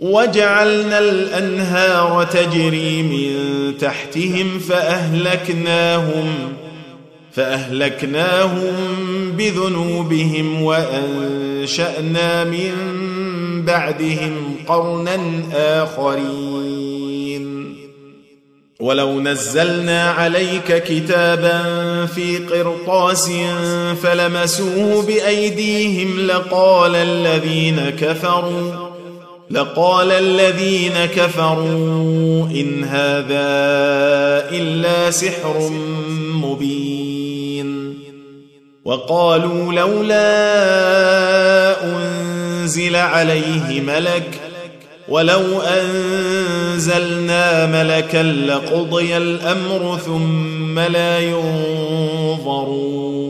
وجعلنا الأنهار تجري من تحتهم فأهلكناهم فأهلكناهم بذنوبهم وأنشأنا من بعدهم قرنا آخرين. ولو نزلنا عليك كتابا في قرطاس فلمسوه بأيديهم لقال الذين كفروا لقال الذين كفروا إن هذا إلا سحر مبين. وقالوا لولا أنزل عليه ملك ولو أنزلنا ملكا لقضي الأمر ثم لا ينظرون.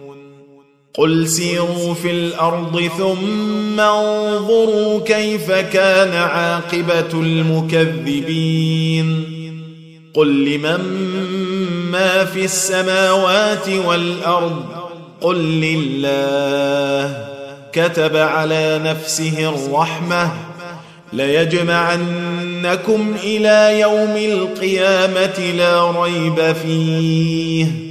قل سيروا في الأرض ثم انظروا كيف كان عاقبة المكذبين. قل لمن ما في السماوات والأرض؟ قل لله. كتب على نفسه الرحمة. ليجمعنكم إلى يوم القيامة لا ريب فيه.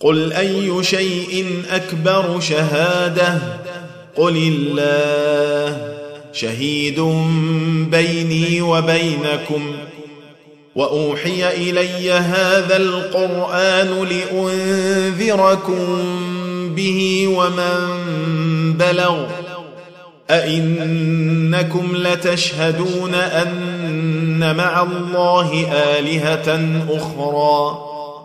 قل اي شيء اكبر شهاده قل الله شهيد بيني وبينكم واوحي الي هذا القران لانذركم به ومن بلغ ائنكم لتشهدون ان مع الله الهه أخرى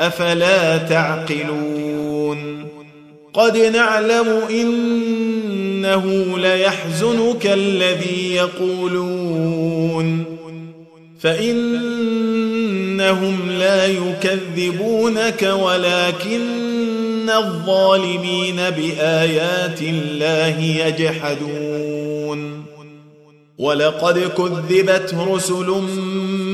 أفلا تعقلون؟ قد نعلم إنه ليحزنك الذي يقولون. فان انهم لا يكذبونك ولكن الظالمين بآيات الله يجحدون. ولقد كذبت رسل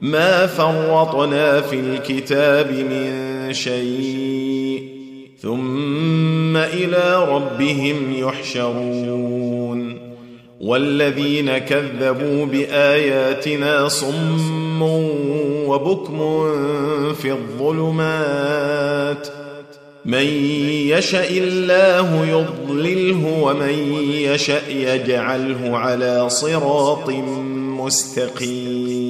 ما فرطنا في الكتاب من شيء ثم إلى ربهم يحشرون والذين كذبوا بآياتنا صم وبكم في الظلمات من يشأ الله يضلله ومن يشأ يجعله على صراط مستقيم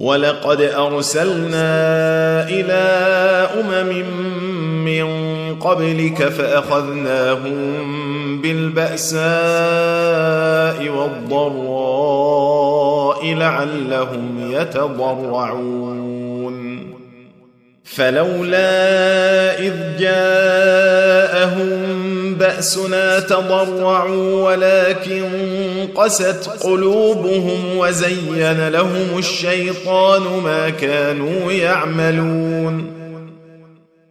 ولقد أرسلنا إلى أمم من قبلك فأخذناهم بالبأساء والضراء لعلهم يتضرعون. فلولا إذ جاءهم بأسنا تضرعوا ولكن قست قلوبهم وزين لهم الشيطان ما كانوا يعملون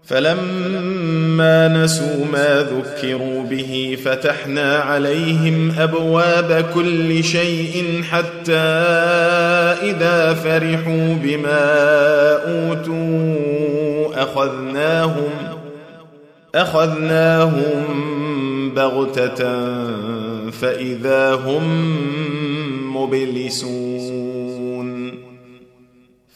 فلما نسوا ما ذكروا به فتحنا عليهم أبواب كل شيء حتى إذا فرحوا بما أوتوا أخذناهم أخذناهم بغتة فإذا هم مبلسون.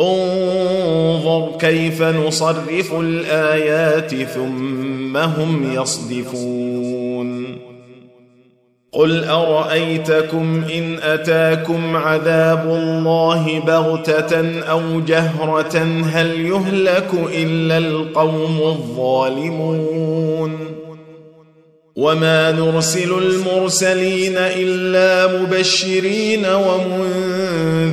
انظر كيف نصرف الآيات ثم هم يصدفون. قل أرأيتكم إن أتاكم عذاب الله بغتة أو جهرة هل يهلك إلا القوم الظالمون؟ وما نرسل المرسلين إلا مبشرين ومنذرين.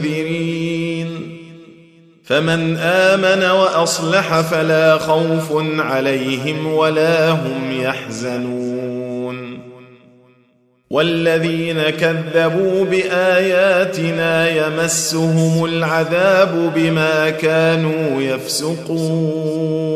فمن آمن وأصلح فلا خوف عليهم ولا هم يحزنون. والذين كذبوا بآياتنا يمسهم العذاب بما كانوا يفسقون.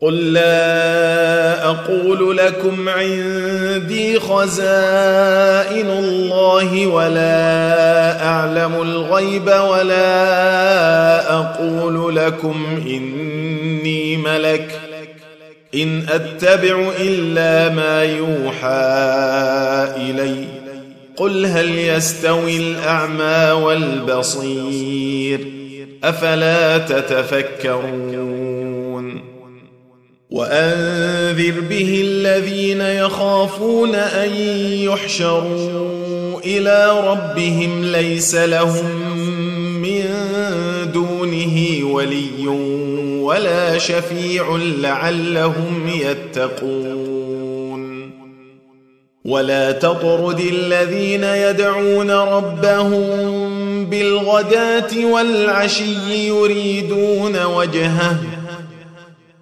قل لا أقول لكم عندي خزائن الله ولا اعلم الغيب ولا أقول لكم إني ملك. إن أتبع إلا ما يوحى إلي. قل هل يستوي الأعمى والبصير؟ أفلا تتفكرون؟ وأنذر به الذين يخافون أن يحشروا إلى ربهم ليس لهم من دونه ولي ولا شفيع لعلهم يتقون. ولا تطرد الذين يدعون ربهم بالغداة والعشي يريدون وجهه.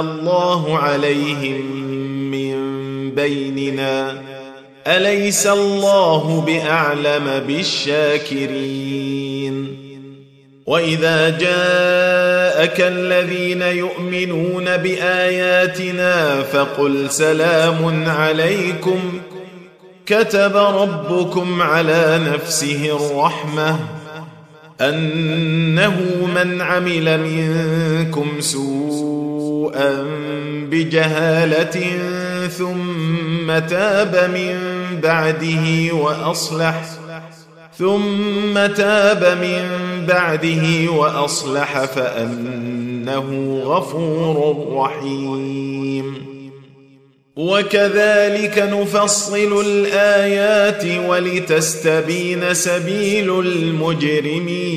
الله عليهم من بيننا؟ أليس الله بأعلم بالشاكرين؟ وإذا جاءك الذين يؤمنون بآياتنا فقل سلام عليكم. كتب ربكم على نفسه الرحمة أنه من عمل منكم سوءا بجهالة ثم تاب من بعده وأصلح ثم تاب من بعده وأصلح فأنه غفور رحيم. وكذلك نفصل الآيات ولتستبين سبيل المجرمين.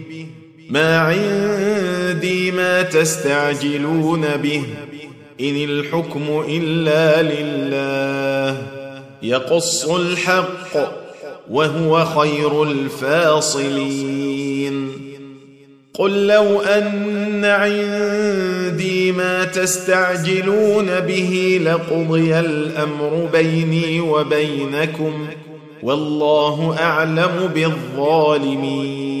ما عندي ما تستعجلون به إن الحكم إلا لله يقص الحق وهو خير الفاصلين. قل لو أن عندي ما تستعجلون به لقضي الأمر بيني وبينكم والله أعلم بالظالمين.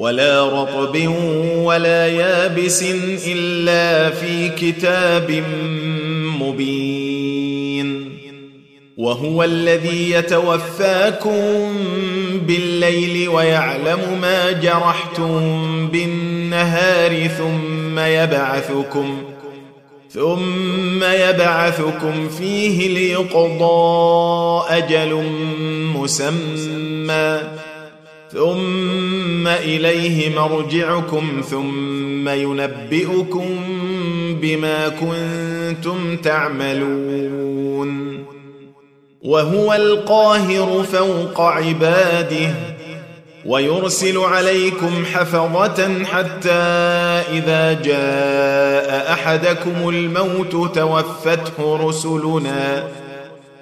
ولا رطب ولا يابس إلا في كتاب مبين. وهو الذي يتوفاكم بالليل ويعلم ما جرحتم بالنهار ثم يبعثكم ثم يبعثكم فيه ليقضى أجل مسمى. ثم إليه مرجعكم ثم ينبئكم بما كنتم تعملون. وهو القاهر فوق عباده ويرسل عليكم حفظة حتى إذا جاء أحدكم الموت توفته رسلنا.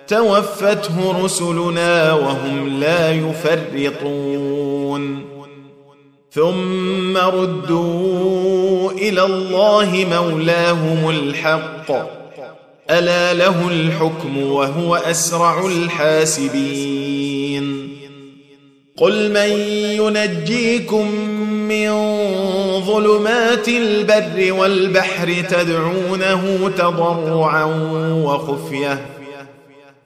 توفته رسلنا وهم لا يفرطون. ثم ردوا إلى الله مولاهم الحق. ألا له الحكم وهو أسرع الحاسبين. قل من ينجيكم من ظلمات البر والبحر تدعونه تضرعا وخفية.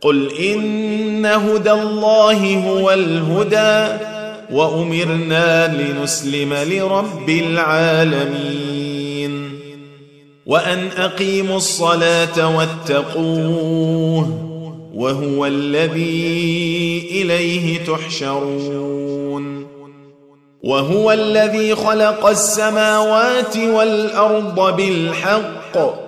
قل إن هدى الله هو الهدى وأمرنا لنسلم لرب العالمين وأن أقيموا الصلاة واتقوه وهو الذي إليه تحشرون وهو الذي خلق السماوات والأرض بالحق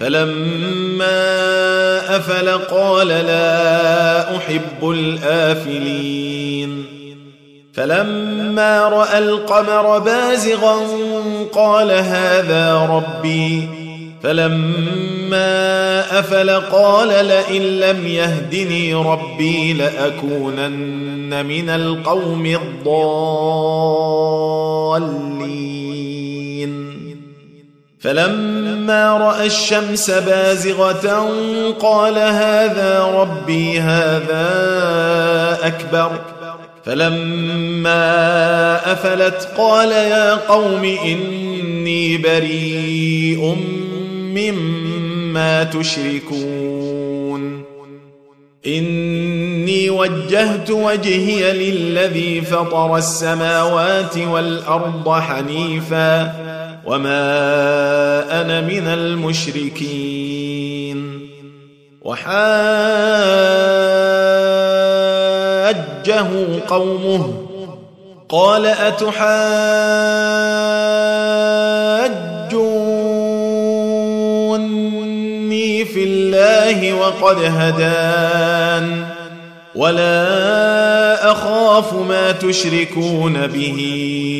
فلما أفل قال لا أحب الآفلين. فلما رأى القمر بازغا قال هذا ربي. فلما أفل قال لئن لم يهدني ربي لأكونن من القوم الضالين. فلما رأى الشمس بازغة قال هذا ربي هذا أكبر. فلما أفلت قال يا قوم إني بريء مما تشركون. إني وجهت وجهي للذي فطر السماوات والأرض حنيفا. وما أنا من المشركين وحاجه قومه قال اتحاجوني في الله وقد هدان ولا اخاف ما تشركون به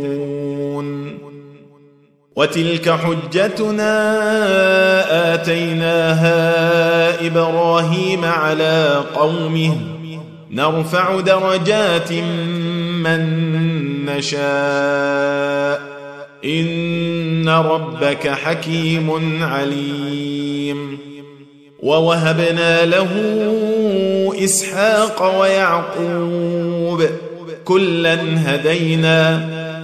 وتلك حجتنا آتيناها إبراهيم على قومه. نرفع درجات من نشاء. إن ربك حكيم عليم. ووهبنا له إسحاق ويعقوب. كلا هدينا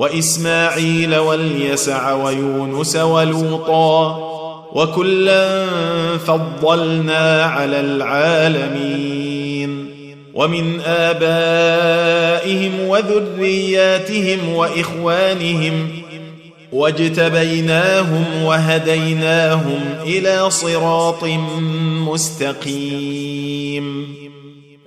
وإسماعيل واليسع ويونس ولوطا وكلا فضلنا على العالمين ومن آبائهم وذرياتهم وإخوانهم واجتبيناهم وهديناهم إلى صراط مستقيم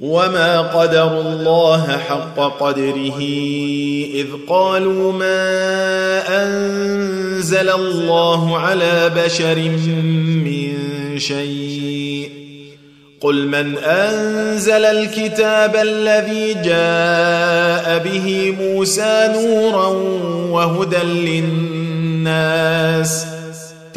وما قدروا الله حق قدره اذ قالوا ما انزل الله على بشر من شيء قل من انزل الكتاب الذي جاء به موسى نورا وهدى للناس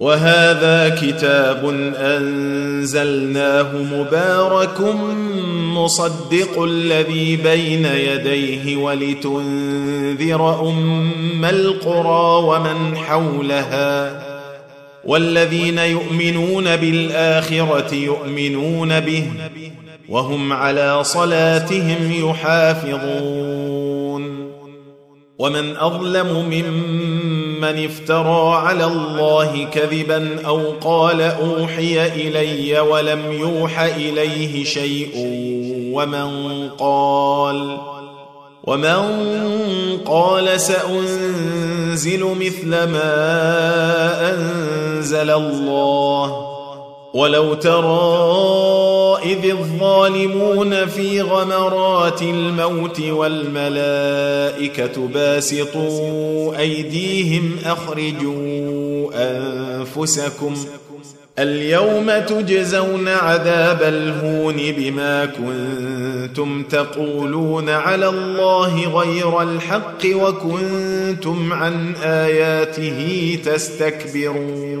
وهذا كتاب أنزلناه مبارك مصدق الذي بين يديه ولتنذر أم القرى ومن حولها والذين يؤمنون بالآخرة يؤمنون به وهم على صلاتهم يحافظون. ومن أظلم ممن افترى على الله كذبا أو قال أوحي إلي ولم يوح إليه شيء ومن قال ومن قال سأنزل مثل ما أنزل الله ولو ترى إذ الظالمون في غمرات الموت والملائكة باسطوا أيديهم أخرجوا أنفسكم اليوم تجزون عذاب الهون بما كنتم تقولون على الله غير الحق وكنتم عن آياته تستكبرون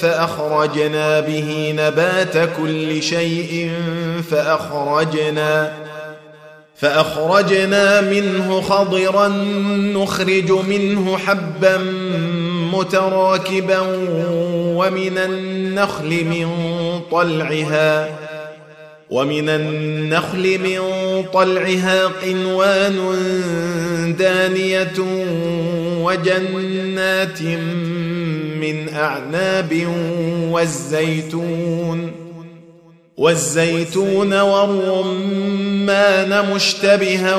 فأخرجنا به نبات كل شيء فأخرجنا فأخرجنا منه خضرا نخرج منه حبا متراكبا ومن النخل من طلعها ومن النخل من طلعها قنوان دانية وجنات من أعناب والزيتون والزيتون والرمان مشتبها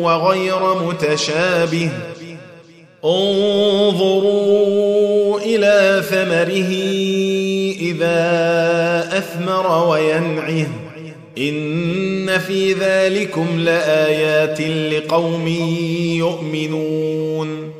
وغير متشابه. انظروا إلى ثمره إذا أثمر وينعه. إن في ذلكم لآيات لقوم يؤمنون.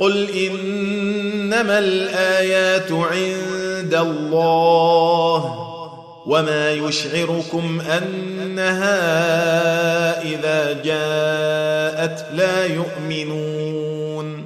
قل إنما الآيات عند الله وما يشعركم أنها إذا جاءت لا يؤمنون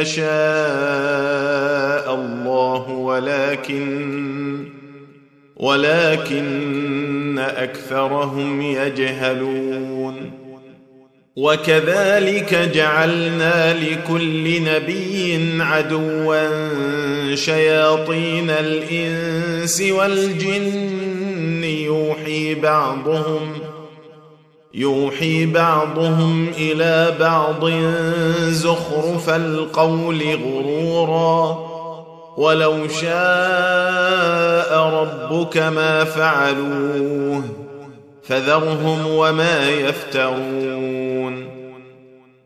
يشاء الله ولكن ولكن أكثرهم يجهلون. وكذلك جعلنا لكل نبي عدوا شياطين الإنس والجن يوحي بعضهم يوحي بعضهم إلى بعض زخرف القول غرورا. ولو شاء ربك ما فعلوه فذرهم وما يفترون.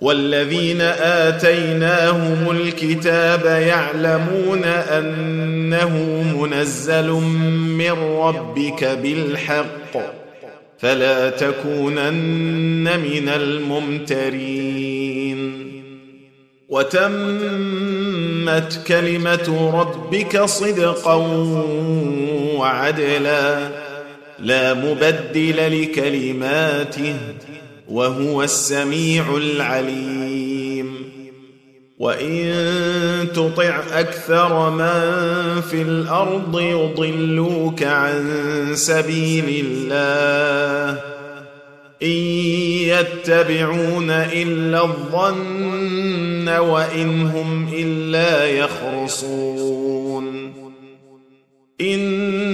والذين آتيناهم الكتاب يعلمون أنه منزل من ربك بالحق فلا تكونن من الممترين. وتمت كلمة ربك صدقا وعدلا لا مبدل لكلماته وهو السميع العليم. وإن تطع أكثر من في الأرض يضلوك عن سبيل الله. إن يتبعون إلا الظن وإن هم إلا يخرصون. إن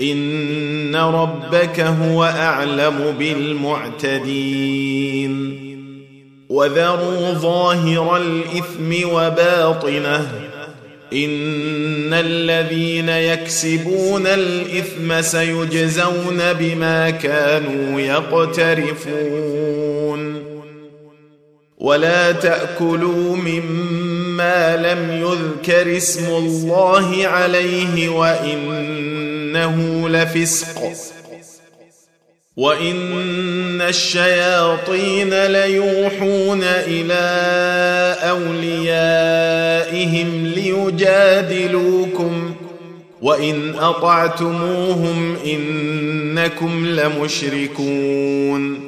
إن ربك هو أعلم بالمعتدين. وذروا ظاهر الإثم وباطنه. إن الذين يكسبون الإثم سيجزون بما كانوا يقترفون. ولا تأكلوا مما لم يذكر اسم الله عليه وانه لفسق. وإن الشياطين ليوحون إلى أوليائهم ليجادلوكم. وإن أطعتموهم إنكم لمشركون.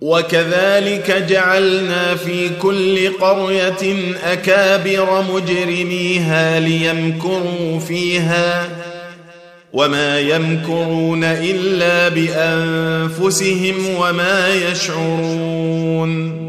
وكذلك جعلنا في كل قرية أكابر مجرميها ليمكروا فيها وما يمكرون إلا بأنفسهم وما يشعرون.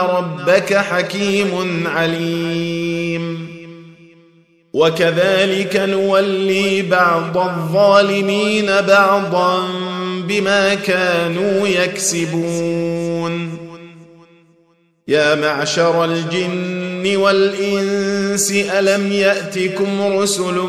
ربك حكيم عليم. وكذلك نولي بعض الظالمين بعضا بما كانوا يكسبون. يا معشر الجن والإنس ألم يأتكم رسل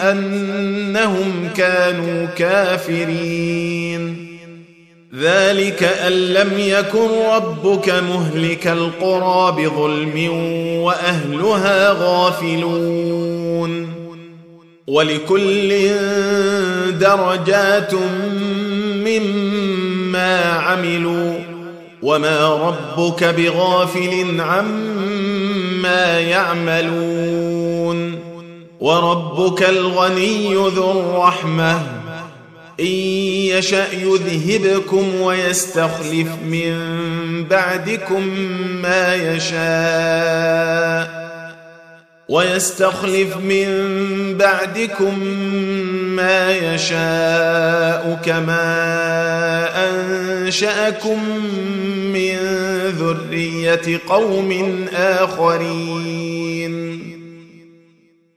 أنهم كانوا كافرين. ذلك أن لم يكن ربك مهلك القرى بظلم وأهلها غافلون. ولكل درجات مما عملوا وما ربك بغافل عما يعملون. وربك الغني ذو الرحمة. إن يشأ يذهبكم ويستخلف من بعدكم ما يشاء. ويستخلف من بعدكم ما يشاء كما أنشأكم من ذرية قوم آخرين.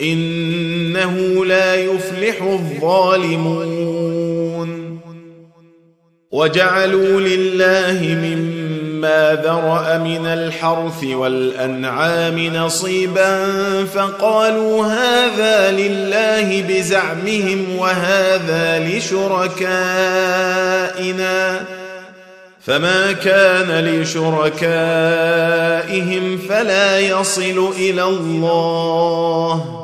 إنه لا يفلح الظالمون. وجعلوا لله مما ذرأ من الحرث والأنعام نصيبا فقالوا هذا لله بزعمهم وهذا لشركائنا. فما كان لشركائهم فلا يصل إلى الله.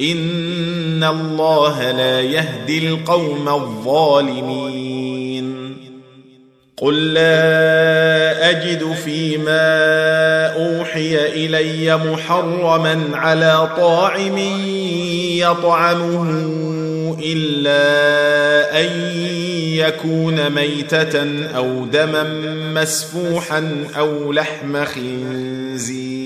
ان الله لا يهدي القوم الظالمين. قل لا اجد فيما اوحي الي محرما على طاعم يطعمه الا ان يكون ميتة أو دما مسفوحا أو لحم خنزير.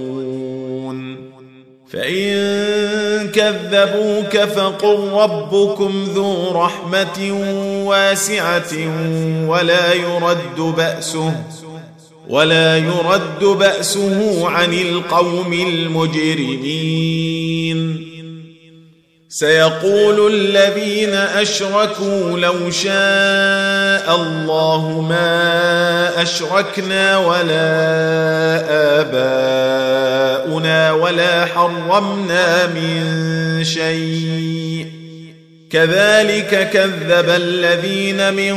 فإن كذبوك فقل ربكم ذو رحمة واسعة ولا يرد بأسه ولا يرد بأسه عن القوم المجرمين. سيقول الذين أشركوا لو شاء الله ما أشركنا ولا اباؤنا ولا حرمنا من شيء. كذلك كذب الذين من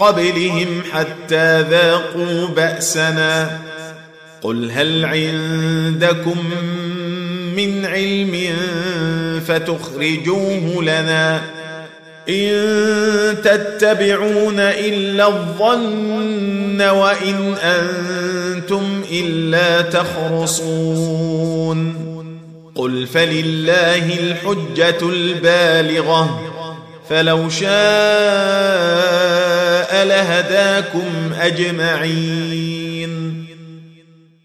قبلهم حتى ذاقوا بأسنا. قل هل عندكم من علم فتخرجوه لنا؟ إن تتبعون إلا الظن وإن أنتم إلا تخرصون. قل فلله الحجة البالغة. فلو شاء لهداكم أجمعين.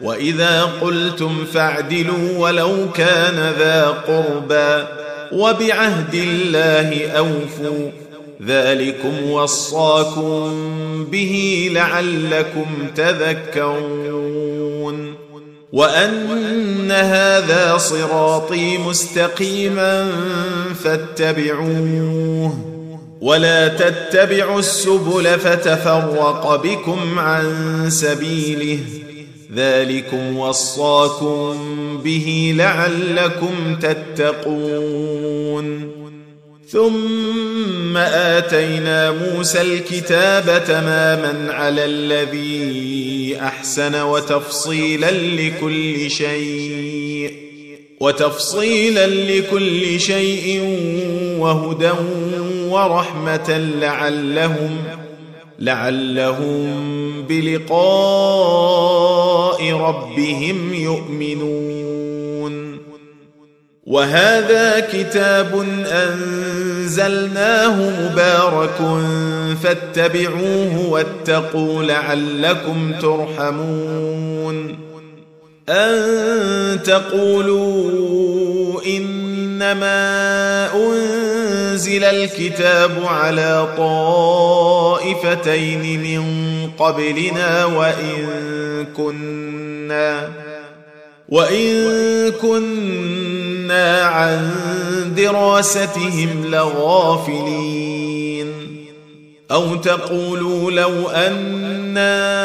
وإذا قلتم فاعدلوا ولو كان ذا قربى وبعهد الله أوفوا ذلكم وصاكم به لعلكم تذكرون وأن هذا صراطي مستقيما فاتبعوه ولا تتبعوا السبل فتفرق بكم عن سبيله ذلكم وصاكم به لعلكم تتقون. ثم آتينا موسى الكتاب تماما على الذي أحسن وتفصيلا لكل شيء وتفصيلا لكل شيء وهدى ورحمة لعلهم لعلهم بلقاء ربهم يؤمنون. وهذا كتاب أنزلناه مبارك فاتبعوه واتقوا لعلكم ترحمون. أن تقولوا إنما أنزل الكتاب على طائفتين من قبلنا وإن كنا وإن كنا عن دراستهم لغافلين. أو تقولوا لو أنا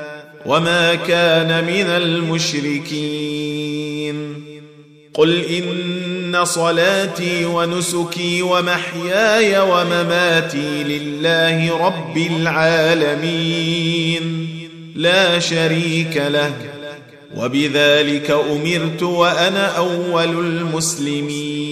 وما كان من المشركين قل ان صلاتي ونسكي ومحياي ومماتي لله رب العالمين لا شريك له وبذلك امرت وأنا اول المسلمين